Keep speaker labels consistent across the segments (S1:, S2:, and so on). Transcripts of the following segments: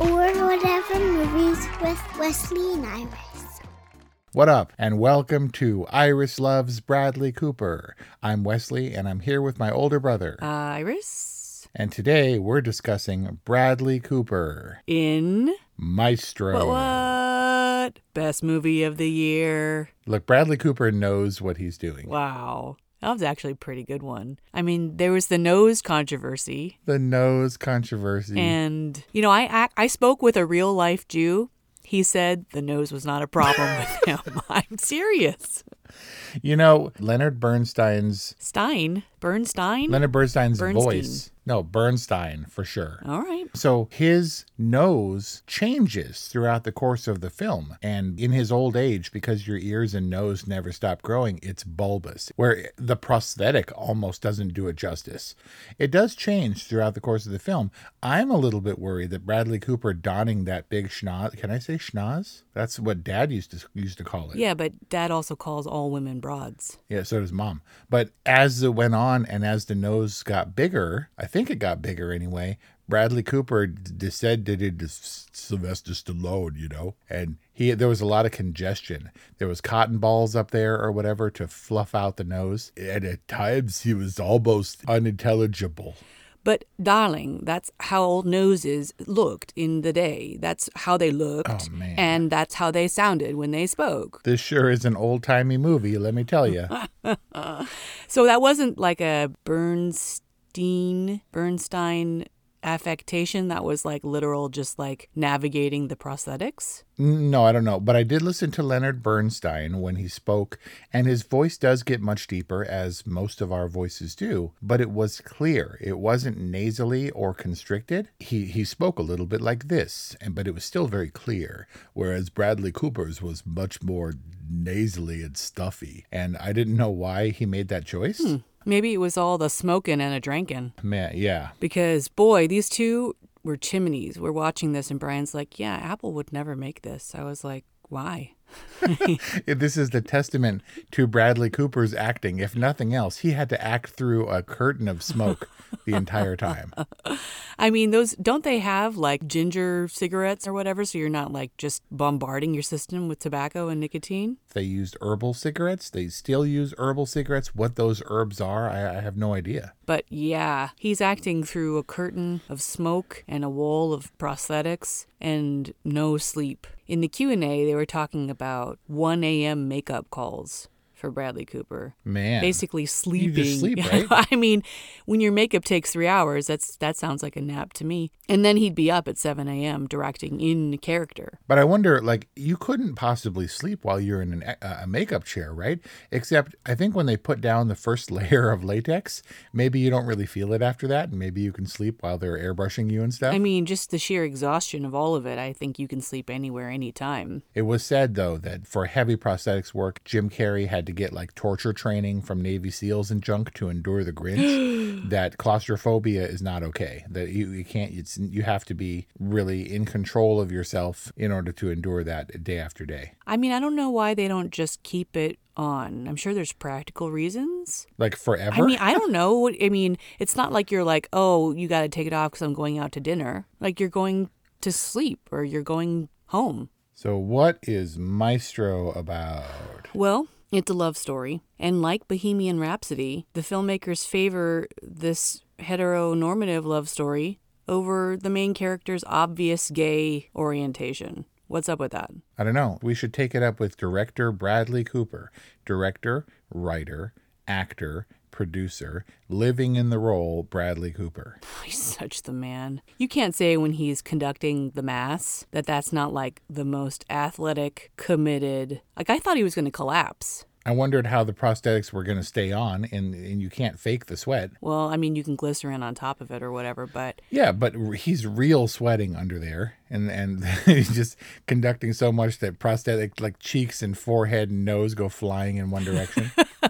S1: Or whatever movies with Wesley and Iris.
S2: What up, and welcome to Iris Loves Bradley Cooper. I'm Wesley, and I'm here with my older brother.
S3: Iris.
S2: And today we're discussing Bradley Cooper,
S3: In.
S2: Maestro.
S3: What, what? Best movie of the year.
S2: Look, Bradley Cooper knows what he's doing.
S3: Wow. That was actually a pretty good one. I mean, there was the nose controversy.
S2: The nose controversy.
S3: And, you know, I, I, I spoke with a real life Jew. He said the nose was not a problem with him. I'm serious.
S2: you know, Leonard Bernstein's
S3: Stein? Bernstein?
S2: Leonard Bernstein's
S3: Bernstein.
S2: voice. No, Bernstein for sure.
S3: All right.
S2: So his nose changes throughout the course of the film. And in his old age, because your ears and nose never stop growing, it's bulbous, where the prosthetic almost doesn't do it justice. It does change throughout the course of the film. I'm a little bit worried that Bradley Cooper donning that big schnoz, can I say schnoz? That's what dad used to used to call it.
S3: Yeah, but dad also calls all women broads.
S2: Yeah, so does mom. But as it went on and as the nose got bigger, I think it got bigger anyway. Bradley Cooper d- said did it to S- Sylvester Stallone, you know, and he there was a lot of congestion. There was cotton balls up there or whatever to fluff out the nose, and at times he was almost unintelligible.
S3: But darling, that's how old noses looked in the day. That's how they looked.
S2: Oh, man.
S3: And that's how they sounded when they spoke.
S2: This sure is an old timey movie, let me tell you.
S3: So that wasn't like a Bernstein Bernstein affectation. That was like literal just like navigating the prosthetics.
S2: No, I don't know. But I did listen to Leonard Bernstein when he spoke, and his voice does get much deeper, as most of our voices do, but it was clear. It wasn't nasally or constricted. He he spoke a little bit like this, and but it was still very clear. Whereas Bradley Cooper's was much more nasally and stuffy. And I didn't know why he made that choice. Hmm.
S3: Maybe it was all the smoking and a drinking.
S2: Man, yeah.
S3: Because boy, these two were chimneys. We're watching this and Brian's like, "Yeah, Apple would never make this." I was like, "Why?"
S2: this is the testament to Bradley Cooper's acting. If nothing else, he had to act through a curtain of smoke the entire time.
S3: I mean, those don't they have like ginger cigarettes or whatever so you're not like just bombarding your system with tobacco and nicotine?
S2: They used herbal cigarettes. They still use herbal cigarettes. What those herbs are, I, I have no idea.
S3: But yeah, he's acting through a curtain of smoke and a wall of prosthetics and no sleep. In the Q&A, they were talking about 1 a.m. makeup calls for Bradley Cooper.
S2: Man.
S3: Basically sleeping.
S2: sleep, right?
S3: I mean, when your makeup takes 3 hours, that's that sounds like a nap to me. And then he'd be up at 7 a.m. directing in character.
S2: But I wonder, like, you couldn't possibly sleep while you're in an, a makeup chair, right? Except I think when they put down the first layer of latex, maybe you don't really feel it after that, and maybe you can sleep while they're airbrushing you and stuff.
S3: I mean, just the sheer exhaustion of all of it, I think you can sleep anywhere anytime.
S2: It was said, though, that for heavy prosthetics work, Jim Carrey had to get like torture training from Navy SEALs and junk to endure the Grinch. that claustrophobia is not okay. That you, you can't, it's, you have to be really in control of yourself in order to endure that day after day.
S3: I mean, I don't know why they don't just keep it on. I'm sure there's practical reasons.
S2: Like forever?
S3: I mean, I don't know. I mean, it's not like you're like, oh, you got to take it off because I'm going out to dinner. Like you're going to sleep or you're going home.
S2: so, what is Maestro about?
S3: Well, it's a love story. And like Bohemian Rhapsody, the filmmakers favor this heteronormative love story over the main character's obvious gay orientation. What's up with that?
S2: I don't know. We should take it up with director Bradley Cooper. Director, writer, actor, producer, living in the role Bradley Cooper.
S3: He's such the man. You can't say when he's conducting the mass that that's not like the most athletic, committed. Like I thought he was going to collapse.
S2: I wondered how the prosthetics were going to stay on, and, and you can't fake the sweat.
S3: Well, I mean, you can glycerin on top of it or whatever, but
S2: Yeah, but he's real sweating under there, and and he's just conducting so much that prosthetic like cheeks and forehead and nose go flying in one direction.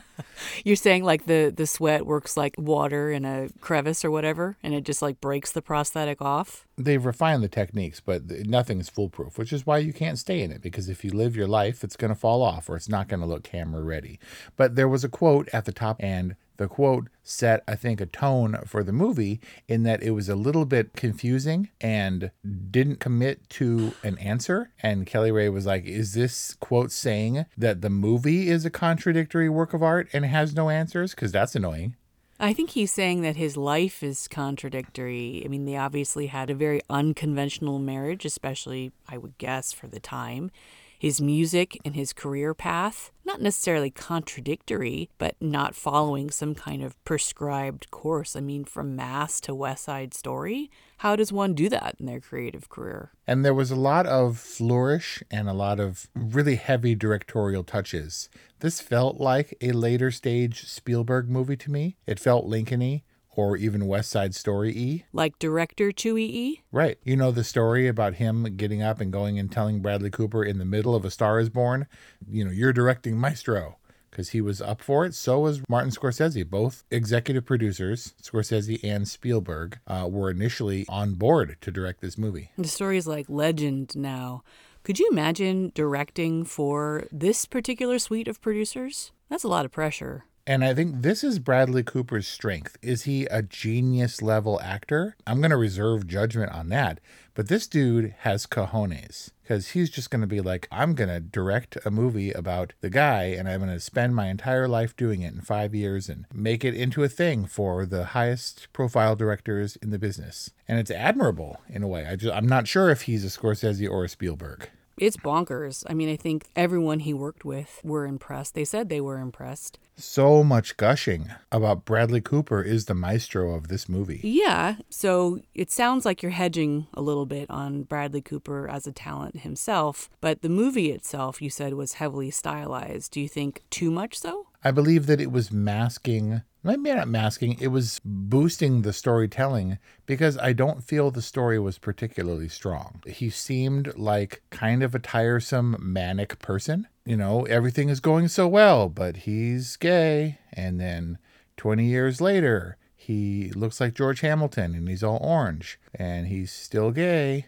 S3: you're saying like the the sweat works like water in a crevice or whatever, and it just like breaks the prosthetic off.
S2: They've refined the techniques, but th- nothing is foolproof, which is why you can't stay in it because if you live your life, it's going to fall off or it's not going to look camera ready. But there was a quote at the top, and the quote set, I think, a tone for the movie in that it was a little bit confusing and didn't commit to an answer. And Kelly Ray was like, Is this quote saying that the movie is a contradictory work of art and has no answers? Because that's annoying.
S3: I think he's saying that his life is contradictory. I mean, they obviously had a very unconventional marriage, especially, I would guess, for the time. His music and his career path, not necessarily contradictory, but not following some kind of prescribed course. I mean, from Mass to West Side Story, how does one do that in their creative career?
S2: And there was a lot of flourish and a lot of really heavy directorial touches. This felt like a later stage Spielberg movie to me. It felt Lincoln-y or even West Side Story E.
S3: Like director Chewie E?
S2: Right. You know the story about him getting up and going and telling Bradley Cooper in the middle of A Star is Born, you know, you're directing Maestro. Because he was up for it. So was Martin Scorsese. Both executive producers, Scorsese and Spielberg, uh, were initially on board to direct this movie.
S3: The story is like legend now. Could you imagine directing for this particular suite of producers? That's a lot of pressure.
S2: And I think this is Bradley Cooper's strength. Is he a genius level actor? I'm going to reserve judgment on that. But this dude has cojones because he's just going to be like, I'm going to direct a movie about the guy and I'm going to spend my entire life doing it in five years and make it into a thing for the highest profile directors in the business. And it's admirable in a way. I just, I'm not sure if he's a Scorsese or a Spielberg.
S3: It's bonkers. I mean, I think everyone he worked with were impressed. They said they were impressed.
S2: So much gushing about Bradley Cooper is the maestro of this movie.
S3: Yeah. So it sounds like you're hedging a little bit on Bradley Cooper as a talent himself, but the movie itself, you said, was heavily stylized. Do you think too much so?
S2: I believe that it was masking, maybe not masking, it was boosting the storytelling because I don't feel the story was particularly strong. He seemed like kind of a tiresome, manic person. You know, everything is going so well, but he's gay. And then 20 years later, he looks like George Hamilton and he's all orange and he's still gay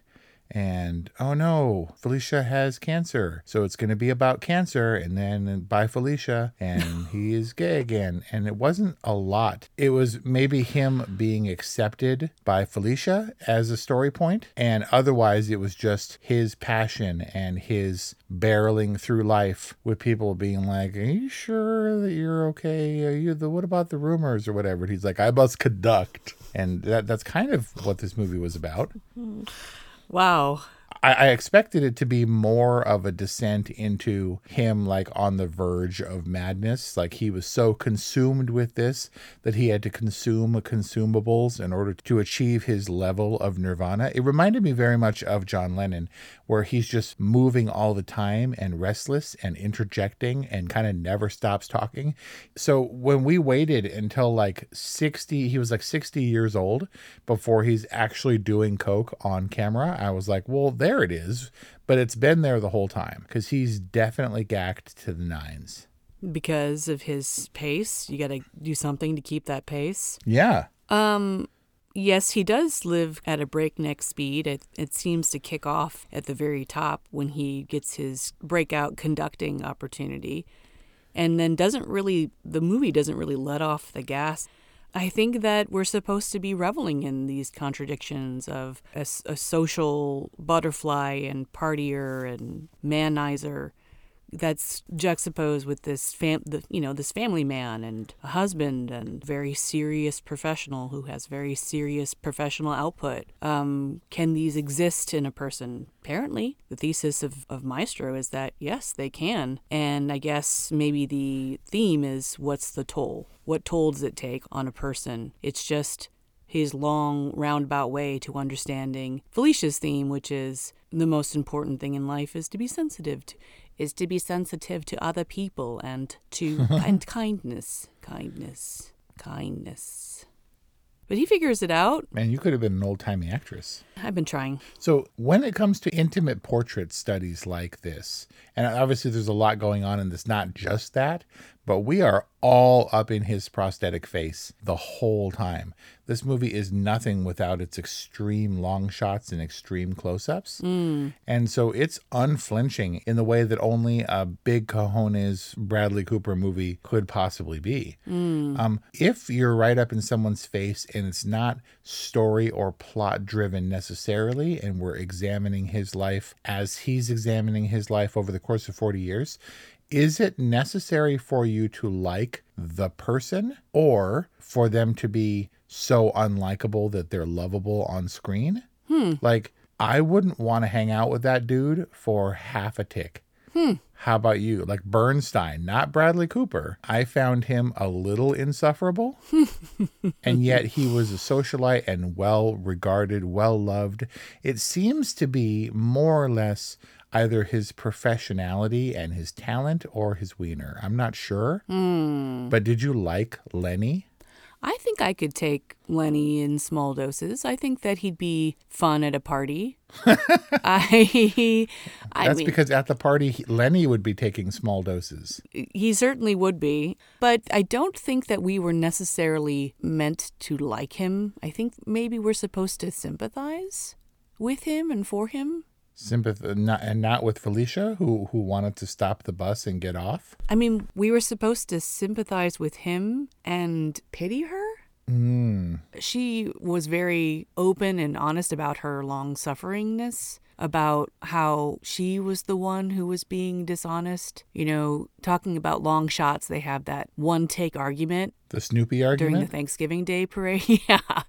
S2: and oh no, Felicia has cancer. So it's going to be about cancer and then uh, bye Felicia and he is gay again. And it wasn't a lot. It was maybe him being accepted by Felicia as a story point. And otherwise, it was just his passion and his barreling through life with people being like, Are you sure that you're okay? Are you the, what about the rumors or whatever? And he's like, I must conduct. And that, that's kind of what this movie was about. Hmm.
S3: Wow.
S2: I, I expected it to be more of a descent into him like on the verge of madness. Like he was so consumed with this that he had to consume consumables in order to achieve his level of nirvana. It reminded me very much of John Lennon, where he's just moving all the time and restless and interjecting and kind of never stops talking. So when we waited until like 60, he was like 60 years old before he's actually doing Coke on camera, I was like, well, there it is. But it's been there the whole time because he's definitely gacked to the nines.
S3: Because of his pace, you got to do something to keep that pace.
S2: Yeah.
S3: Um, yes, he does live at a breakneck speed. It, it seems to kick off at the very top when he gets his breakout conducting opportunity. And then doesn't really, the movie doesn't really let off the gas. I think that we're supposed to be reveling in these contradictions of a social butterfly and partier and manizer that's juxtaposed with this fam the, you know this family man and a husband and very serious professional who has very serious professional output. Um, can these exist in a person? Apparently the thesis of, of maestro is that yes they can. And i guess maybe the theme is what's the toll? What toll does it take on a person? It's just his long roundabout way to understanding Felicia's theme, which is the most important thing in life is to be sensitive to is to be sensitive to other people and to and kindness, kindness, kindness. But he figures it out.
S2: Man, you could have been an old timey actress.
S3: I've been trying.
S2: So, when it comes to intimate portrait studies like this, and obviously there's a lot going on in this, not just that, but we are all up in his prosthetic face the whole time. This movie is nothing without its extreme long shots and extreme close ups. And so it's unflinching in the way that only a big cojones Bradley Cooper movie could possibly be. Um, if you're right up in someone's face and it's not story or plot driven necessarily, and we're examining his life as he's examining his life over the course of 40 years, is it necessary for you to like the person or for them to be so unlikable that they're lovable on screen? Hmm. Like, I wouldn't want to hang out with that dude for half a tick. Hmm. How about you? Like Bernstein, not Bradley Cooper. I found him a little insufferable, and yet he was a socialite and well regarded, well loved. It seems to be more or less either his professionality and his talent or his wiener. I'm not sure. Hmm. But did you like Lenny?
S3: I think I could take Lenny in small doses. I think that he'd be fun at a party. I, I
S2: That's
S3: mean,
S2: because at the party, Lenny would be taking small doses.
S3: he certainly would be, but I don't think that we were necessarily meant to like him. I think maybe we're supposed to sympathize with him and for him.
S2: Sympath- not, and not with Felicia, who who wanted to stop the bus and get off.
S3: I mean, we were supposed to sympathize with him and pity her.
S2: Mm.
S3: She was very open and honest about her long sufferingness, about how she was the one who was being dishonest. You know, talking about long shots, they have that one take argument
S2: The Snoopy argument?
S3: during the. Thanksgiving Day parade. yeah,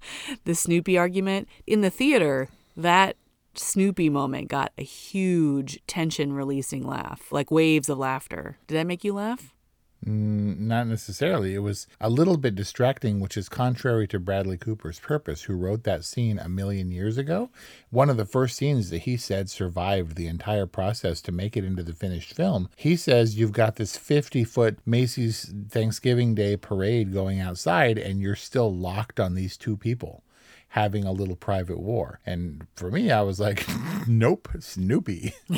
S3: the Snoopy argument. In the theater, that Snoopy moment got a huge tension releasing laugh, like waves of laughter. Did that make you laugh?
S2: Mm, not necessarily. It was a little bit distracting, which is contrary to Bradley Cooper's purpose, who wrote that scene a million years ago. One of the first scenes that he said survived the entire process to make it into the finished film. He says you've got this 50 foot Macy's Thanksgiving Day parade going outside, and you're still locked on these two people having a little private war. And for me, I was like, nope, Snoopy.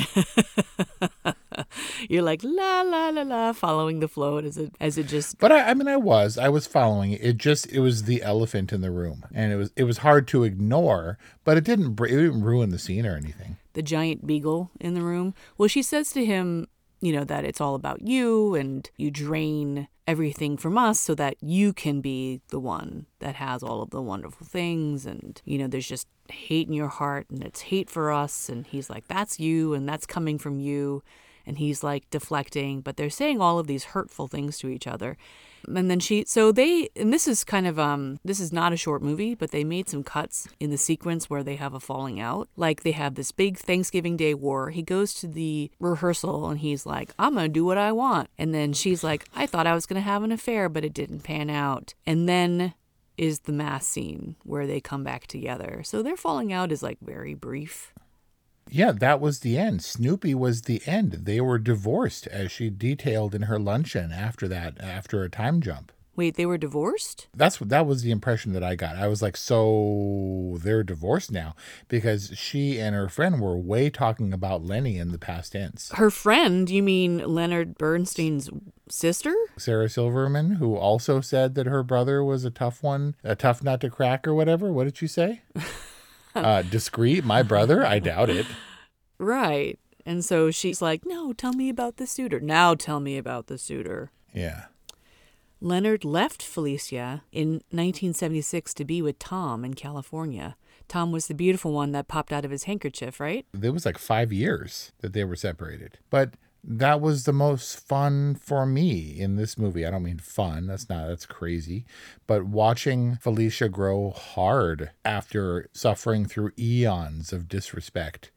S3: You're like la la la la, following the flow as it as it just
S2: But I, I mean, I was, I was following it. It just, it was the elephant in the room, and it was, it was hard to ignore. But it didn't, it didn't ruin the scene or anything.
S3: the giant beagle in the room. Well, she says to him, you know, that it's all about you and you drain everything from us so that you can be the one that has all of the wonderful things. And, you know, there's just hate in your heart and it's hate for us. And he's like, that's you and that's coming from you. And he's like deflecting, but they're saying all of these hurtful things to each other. And then she, so they, and this is kind of, um, this is not a short movie, but they made some cuts in the sequence where they have a falling out. Like they have this big Thanksgiving Day war. He goes to the rehearsal and he's like, I'm to do what I want. And then she's like, I thought I was to have an affair, but it didn't pan out. And then is the mass scene where they come back together. So their falling out is like very brief.
S2: Yeah, that was the end. Snoopy was the end. They were divorced, as she detailed in her luncheon after that, after a time jump.
S3: Wait, they were divorced?
S2: That's what that was the impression that I got. I was like, so they're divorced now because she and her friend were way talking about Lenny in the past tense.
S3: Her friend, you mean Leonard Bernstein's sister?
S2: Sarah Silverman, who also said that her brother was a tough one, a tough nut to crack or whatever. What did she say? uh, discreet, my brother? I doubt it.
S3: Right. And so she's like, No, tell me about the suitor. Now tell me about the suitor.
S2: Yeah.
S3: Leonard left Felicia in 1976 to be with Tom in California. Tom was the beautiful one that popped out of his handkerchief, right?
S2: It was like five years that they were separated. But that was the most fun for me in this movie. I don't mean fun, that's not, that's crazy. But watching Felicia grow hard after suffering through eons of disrespect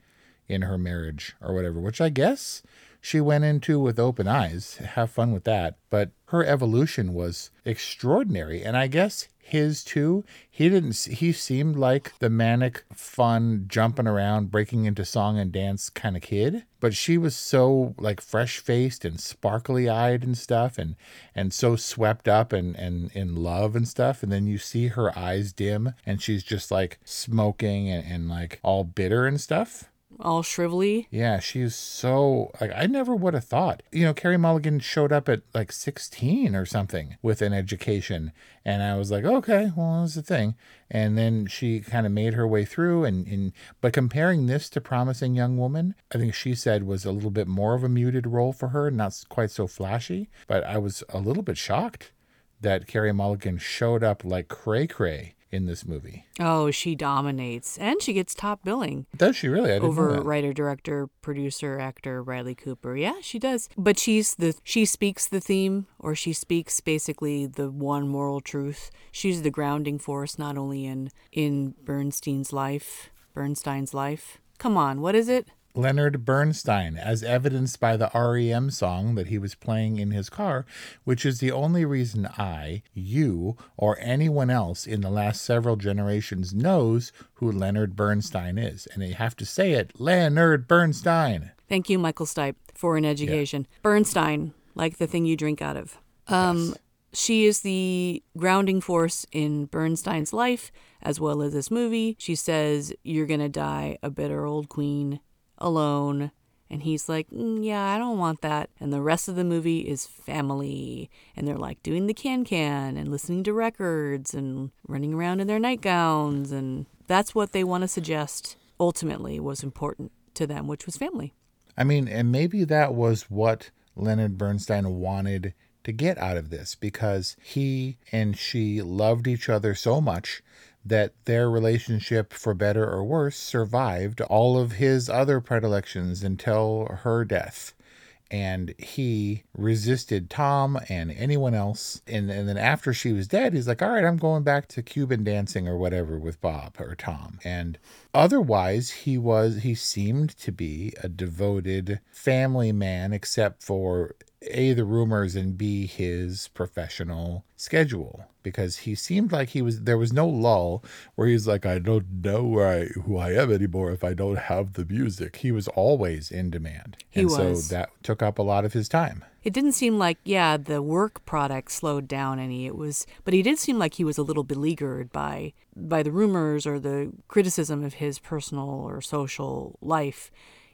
S2: in her marriage or whatever, which I guess she went into with open eyes. Have fun with that. But her evolution was extraordinary. And I guess his too. He didn't, he seemed like the manic, fun, jumping around, breaking into song and dance kind of kid. But she was so like fresh faced and sparkly eyed and stuff and, and so swept up and, and in love and stuff. And then you see her eyes dim and she's just like smoking and, and like all bitter and stuff.
S3: All shrivelly.
S2: Yeah, she's so like I never would have thought. You know, Carey Mulligan showed up at like 16 or something with an education, and I was like, okay, well, that's the thing. And then she kind of made her way through, and, and but comparing this to Promising Young Woman, I think she said was a little bit more of a muted role for her, not quite so flashy. But I was a little bit shocked that Carey Mulligan showed up like cray cray in this movie.
S3: Oh, she dominates. And she gets top billing.
S2: Does she really? I didn't know
S3: over writer, director, producer, actor Bradley Cooper. Yeah, she does. But she's the she speaks the theme or she speaks basically the one moral truth. She's the grounding force not only in in Bernstein's life, Bernstein's life. Come on, what is it?
S2: Leonard Bernstein, as evidenced by the REM song that he was playing in his car, which is the only reason I, you, or anyone else in the last several generations knows who Leonard Bernstein is. And they have to say it Leonard Bernstein.
S3: Thank you, Michael Stipe, for an education. Bernstein, like the thing you drink out of. Um, She is the grounding force in Bernstein's life, as well as this movie. She says, You're going to die a bitter old queen alone. And he's like, "Mm, Yeah, I don't want that. And the rest of the movie is family. And they're like doing the can can and listening to records and running around in their nightgowns. And that's what they want to suggest ultimately was important to them, which was family.
S2: I mean, and maybe that was what Leonard Bernstein wanted to get out of this because he and she loved each other so much that their relationship, for better or worse, survived all of his other predilections until her death. And he resisted Tom and anyone else. And, and then after she was dead, he's like, all right, I'm going back to Cuban dancing or whatever with Bob or Tom. And otherwise, he was, he seemed to be a devoted family man, except for A, the rumors, and B, his professional schedule. Because he seemed like he was, there was no lull where he's like, I don't know where I, who I am anymore if I don't have the music. He was always in demand.
S3: He
S2: and
S3: was.
S2: so that took up a lot of his time.
S3: It didn't seem like, yeah, the work product slowed down any. It was, but he did seem like he was a little beleaguered by by the rumors or the criticism of his personal or social life.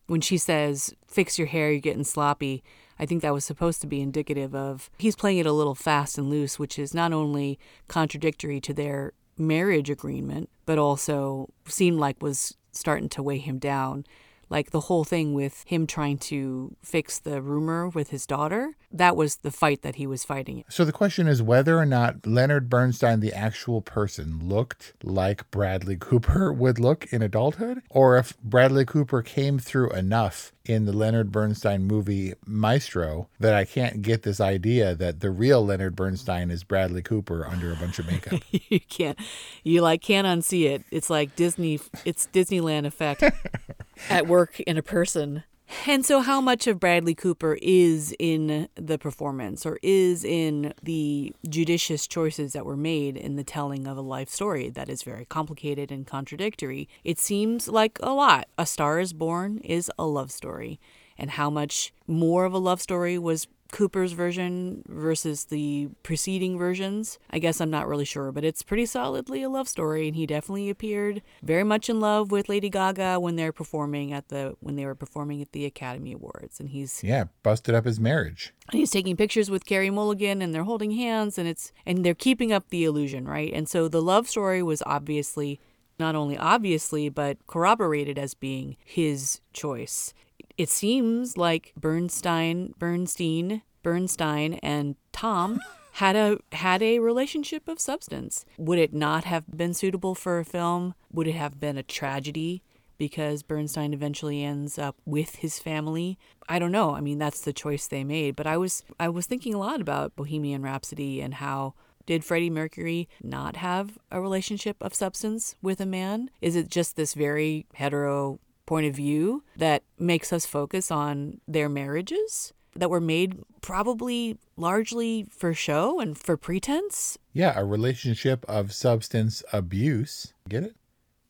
S3: When she says, "Fix your hair, you're getting sloppy," I think that was supposed to be indicative of he's playing it a little fast and loose, which is not only contradictory to their marriage agreement, but also seemed like was starting to weigh him down. Like the whole thing with him trying to fix the rumor with his daughter that was the fight that he was fighting.
S2: So the question is whether or not Leonard Bernstein, the actual person, looked like Bradley Cooper would look in adulthood, or if Bradley Cooper came through enough in the Leonard Bernstein movie Maestro that I can't get this idea that the real Leonard Bernstein is Bradley Cooper under a bunch of makeup.
S3: you can't you like can't unsee it it's like disney it's disneyland effect at work in a person and so how much of bradley cooper is in the performance or is in the judicious choices that were made in the telling of a life story that is very complicated and contradictory it seems like a lot. A star is born is a love story. And how much more of a love story was Cooper's version versus the preceding versions. I guess I'm not really sure, but it's pretty solidly a love story and he definitely appeared very much in love with Lady Gaga when they're performing at the when they were performing at the Academy Awards and he's
S2: yeah, busted up his marriage.
S3: and he's taking pictures with Carey Mulligan and they're holding hands and it's and they're keeping up the illusion, right? And so the love story was obviously not only obviously but corroborated as being his choice. It seems like Bernstein, Bernstein, Bernstein and Tom had a had a relationship of substance. Would it not have been suitable for a film? Would it have been a tragedy? because Bernstein eventually ends up with his family. I don't know. I mean, that's the choice they made. But I was I was thinking a lot about Bohemian Rhapsody and how did Freddie Mercury not have a relationship of substance with a man? Is it just this very hetero point of view that makes us focus on their marriages that were made probably largely for show and for pretense.
S2: Yeah, a relationship of substance abuse. Get it?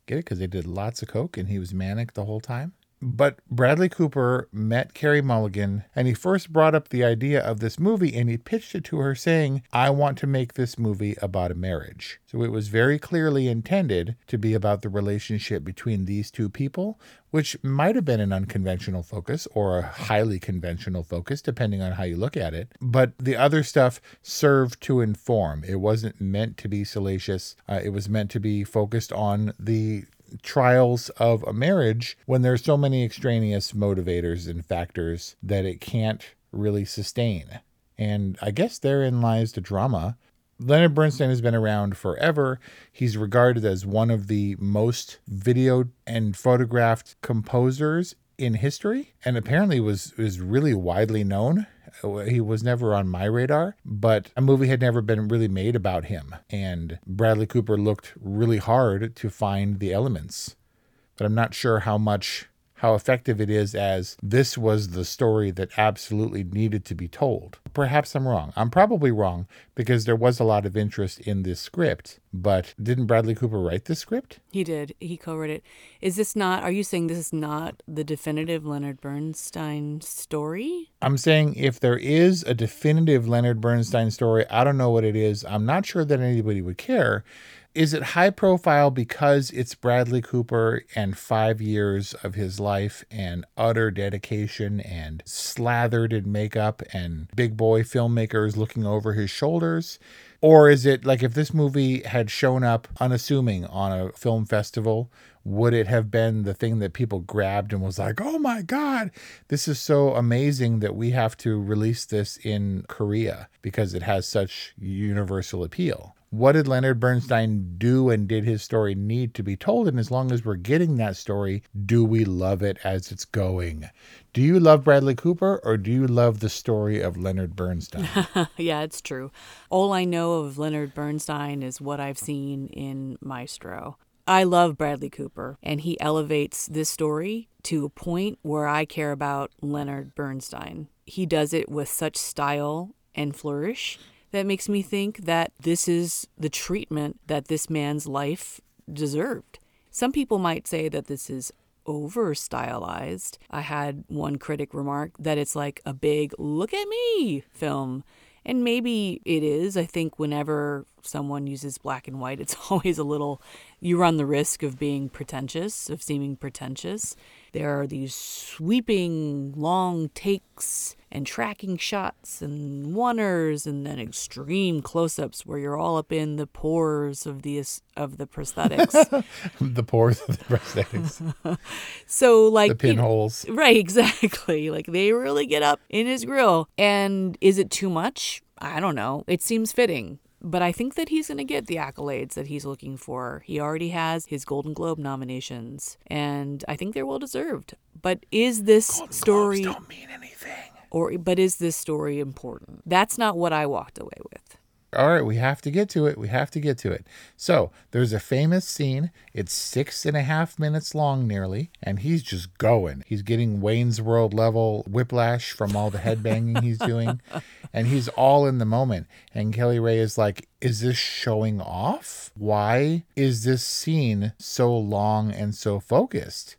S2: Get it? Because they did lots of coke and he was manic the whole time. But Bradley Cooper met Carey Mulligan and he first brought up the idea of this movie and he pitched it to her saying, I want to make this movie about a marriage. So it was very clearly intended to be about the relationship between these two people, which might have been an unconventional focus or a highly conventional focus, depending on how you look at it. But the other stuff served to inform. It wasn't meant to be salacious, uh, it was meant to be focused on the trials of a marriage when there's so many extraneous motivators and factors that it can't really sustain. And I guess therein lies the drama. Leonard Bernstein has been around forever. He's regarded as one of the most videoed and photographed composers in history and apparently was is really widely known Uh, he was never on my radar, but a movie had never been really made about him. And Bradley Cooper looked really hard to find the elements. But I'm not sure how much how effective it is as this was the story that absolutely needed to be told. Perhaps I'm wrong. I'm probably wrong because there was a lot of interest in this script, but didn't Bradley Cooper write this script?
S3: He did. He co wrote it. Is this not, are you saying this is not the definitive Leonard Bernstein story?
S2: I'm saying if there is a definitive Leonard Bernstein story, I don't know what it is. I'm not sure that anybody would care is it high profile because it's Bradley Cooper and five years of his life and utter dedication and slathered in makeup and big boy filmmakers looking over his shoulders? Or is it like if this movie had shown up unassuming on a film festival, would it have been the thing that people grabbed and was like, oh my God, this is so amazing that we have to release this in Korea because it has such universal appeal? What did Leonard Bernstein do and did his story need to be told? And as long as we're getting that story, do we love it as it's going? Do you love Bradley Cooper or do you love the story of Leonard Bernstein?
S3: yeah, it's true. All I know of Leonard Bernstein is what I've seen in Maestro. I love Bradley Cooper, and he elevates this story to a point where I care about Leonard Bernstein. He does it with such style and flourish that makes me think that this is the treatment that this man's life deserved. Some people might say that this is over stylized. I had one critic remark that it's like a big look at me film. And maybe it is. I think whenever someone uses black and white, it's always a little, you run the risk of being pretentious, of seeming pretentious. There are these sweeping long takes and tracking shots and oneers and then extreme close-ups where you're all up in the pores of the of the prosthetics.
S2: the pores of the prosthetics.
S3: so like
S2: the pinholes.
S3: You know, right, exactly. Like they really get up in his grill. And is it too much? I don't know. It seems fitting but I think that he's going to get the accolades that he's looking for. He already has his Golden Globe nominations, and I think they're well deserved. But is this
S2: Golden
S3: story
S2: Globes don't mean anything?
S3: Or but is this story important? That's not what I walked away with
S2: all right, we have to get to it. We have to get to it. So there's a famous scene. It's six and a half minutes long, nearly, and he's just going. He's getting Wayne's World level whiplash from all the headbanging he's doing, and he's all in the moment. And Kelly Ray is like, Is this showing off? Why is this scene so long and so focused?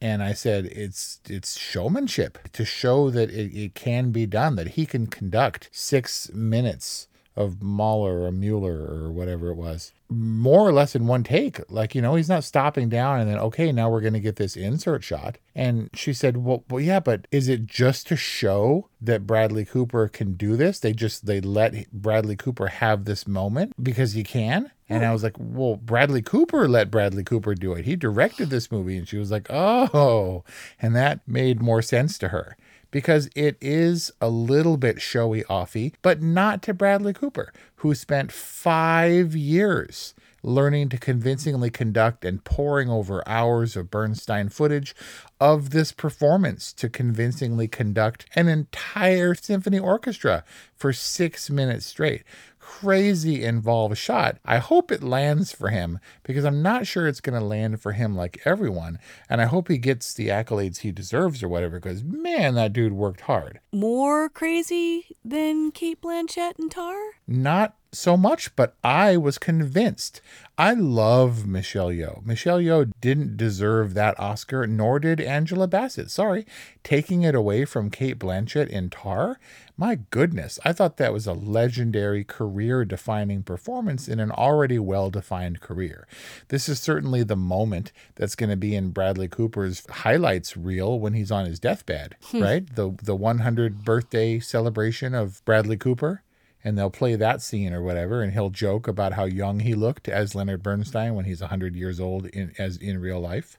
S2: And I said it's it's showmanship to show that it, it can be done that he can conduct six minutes of Mahler or Mueller or whatever it was, more or less in one take. Like, you know, he's not stopping down and then, okay, now we're going to get this insert shot. And she said, well, well, yeah, but is it just to show that Bradley Cooper can do this? They just, they let Bradley Cooper have this moment because he can? And I was like, well, Bradley Cooper let Bradley Cooper do it. He directed this movie. And she was like, oh. And that made more sense to her because it is a little bit showy offy, but not to Bradley Cooper, who spent five years learning to convincingly conduct and poring over hours of Bernstein footage of this performance to convincingly conduct an entire symphony orchestra for six minutes straight. Crazy involved shot. I hope it lands for him because I'm not sure it's going to land for him like everyone. And I hope he gets the accolades he deserves or whatever because man, that dude worked hard.
S3: More crazy than Cate Blanchett and Tar?
S2: Not so much, but I was convinced. I love Michelle Yeoh. Michelle Yeoh didn't deserve that Oscar, nor did Angela Bassett. Sorry. Taking it away from Cate Blanchett in Tar? My goodness, I thought that was a legendary career defining performance in an already well defined career. This is certainly the moment that's going to be in Bradley Cooper's highlights reel when he's on his deathbed, hmm. right? The the 100 birthday celebration of Bradley Cooper and they'll play that scene or whatever and he'll joke about how young he looked as Leonard Bernstein when he's 100 years old in as in real life.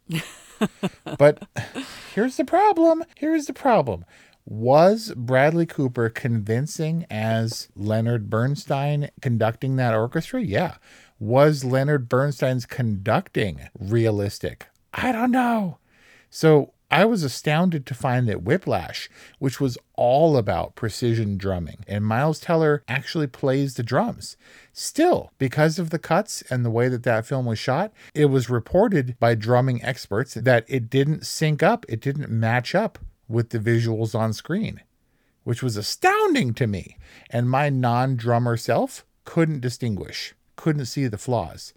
S2: but here's the problem. Here's the problem. Was Bradley Cooper convincing as Leonard Bernstein conducting that orchestra? Yeah. Was Leonard Bernstein's conducting realistic? I don't know. So I was astounded to find that Whiplash, which was all about precision drumming, and Miles Teller actually plays the drums. Still, because of the cuts and the way that that film was shot, it was reported by drumming experts that it didn't sync up, it didn't match up with the visuals on screen, which was astounding to me. And my non drummer self couldn't distinguish, couldn't see the flaws.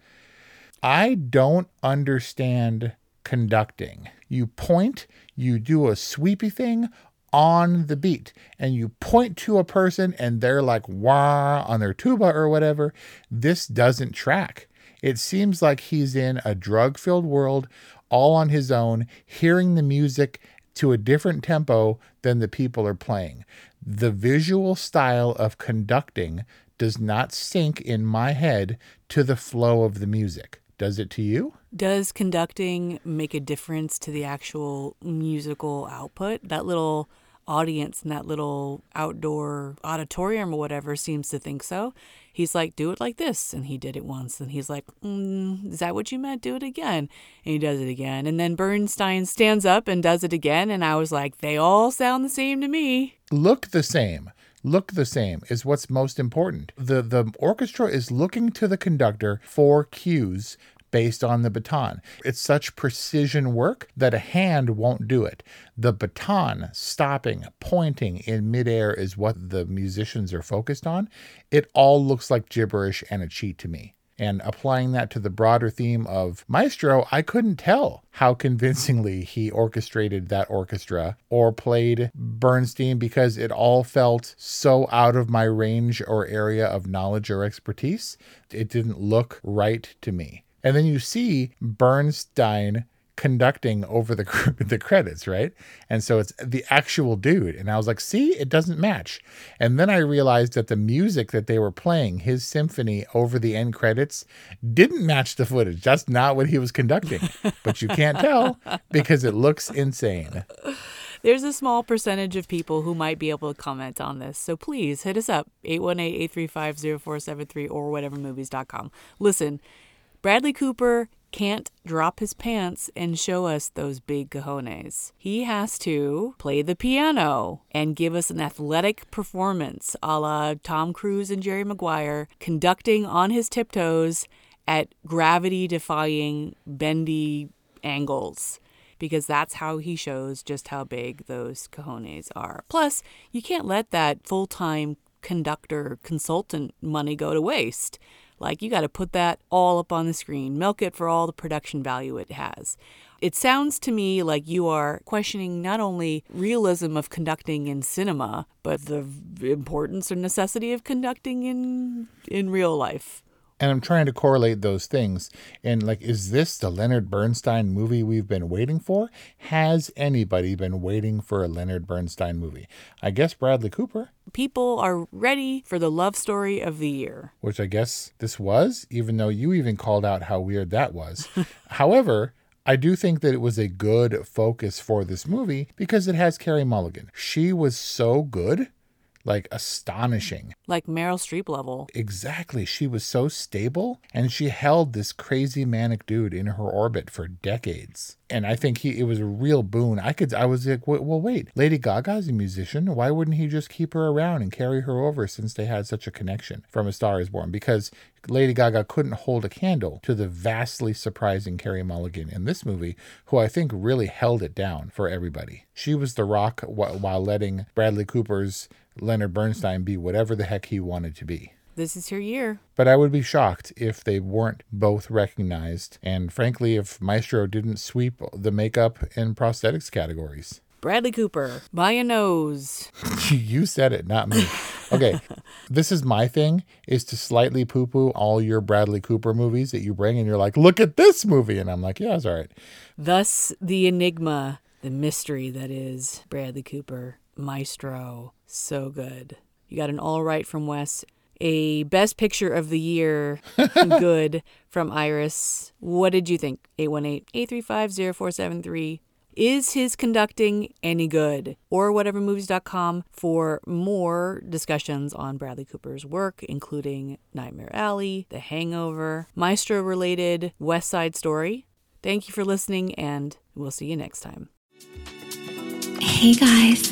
S2: I don't understand conducting. You point, you do a sweepy thing on the beat, and you point to a person and they're like wah on their tuba or whatever. This doesn't track. It seems like he's in a drug filled world all on his own, hearing the music to a different tempo than the people are playing. The visual style of conducting does not sync in my head to the flow of the music. Does it to you?
S3: Does conducting make a difference to the actual musical output? That little audience in that little outdoor auditorium or whatever seems to think so. He's like, do it like this. And he did it once. And he's like, mm, is that what you meant? Do it again. And he does it again. And then Bernstein stands up and does it again. And I was like, they all sound the same to me.
S2: Look the same. Look the same is what's most important. The the orchestra is looking to the conductor for cues based on the baton. It's such precision work that a hand won't do it. The baton stopping, pointing in midair is what the musicians are focused on. It all looks like gibberish and a cheat to me. And applying that to the broader theme of Maestro, I couldn't tell how convincingly he orchestrated that orchestra or played Bernstein because it all felt so out of my range or area of knowledge or expertise. It didn't look right to me. And then you see Bernstein conducting over the the credits, right? And so it's the actual dude. And I was like, "See, it doesn't match." And then I realized that the music that they were playing, his symphony over the end credits, didn't match the footage. That's not what he was conducting. but you can't tell because it looks insane.
S3: There's a small percentage of people who might be able to comment on this. So please hit us up 818-835-0473 or whatevermovies.com. Listen, Bradley Cooper can't drop his pants and show us those big cojones. He has to play the piano and give us an athletic performance a la Tom Cruise and Jerry Maguire, conducting on his tiptoes at gravity defying, bendy angles. Because that's how he shows just how big those cojones are. Plus, you can't let that full time conductor consultant money go to waste. Like, you got to put that all up on the screen, milk it for all the production value it has. It sounds to me like you are questioning not only realism of conducting in cinema, but the importance or necessity of conducting in in real life.
S2: And I'm trying to correlate those things. And like, is this the Leonard Bernstein movie we've been waiting for? Has anybody been waiting for a Leonard Bernstein movie? I guess Bradley Cooper.
S3: People are ready for the love story of the year.
S2: Which I guess this was, even though you even called out how weird that was. However, I do think that it was a good focus for this movie because it has Carey Mulligan. She was so good like astonishing.
S3: Like Meryl Streep level.
S2: Exactly. She was so stable and she held this crazy manic dude in her orbit for decades. And I think he it was a real boon. I could I was like, well, well, wait, Lady Gaga's a musician. Why wouldn't he just keep her around and carry her over since they had such a connection from A Star Is Born? Because Lady Gaga couldn't hold a candle to the vastly surprising Carey Mulligan in this movie, who I think really held it down for everybody. She was the rock while letting Bradley Cooper's Leonard Bernstein be whatever the heck he wanted to be.
S3: This is her year.
S2: But I would be shocked if they weren't both recognized, and frankly, if Maestro didn't sweep the makeup and prosthetics categories.
S3: Bradley Cooper, by a nose.
S2: you said it, not me. Okay, this is my thing: is to slightly poo-poo all your Bradley Cooper movies that you bring, and you're like, "Look at this movie," and I'm like, "Yeah, it's all right."
S3: Thus, the enigma, the mystery that is Bradley Cooper, Maestro. So good. You got an all right from Wes, a best picture of the year, good from Iris. What did you think? 818 835 0473. Is his conducting any good? Or whatevermovies.com for more discussions on Bradley Cooper's work, including Nightmare Alley, The Hangover, Maestro related West Side Story. Thank you for listening, and we'll see you next time.
S4: Hey guys,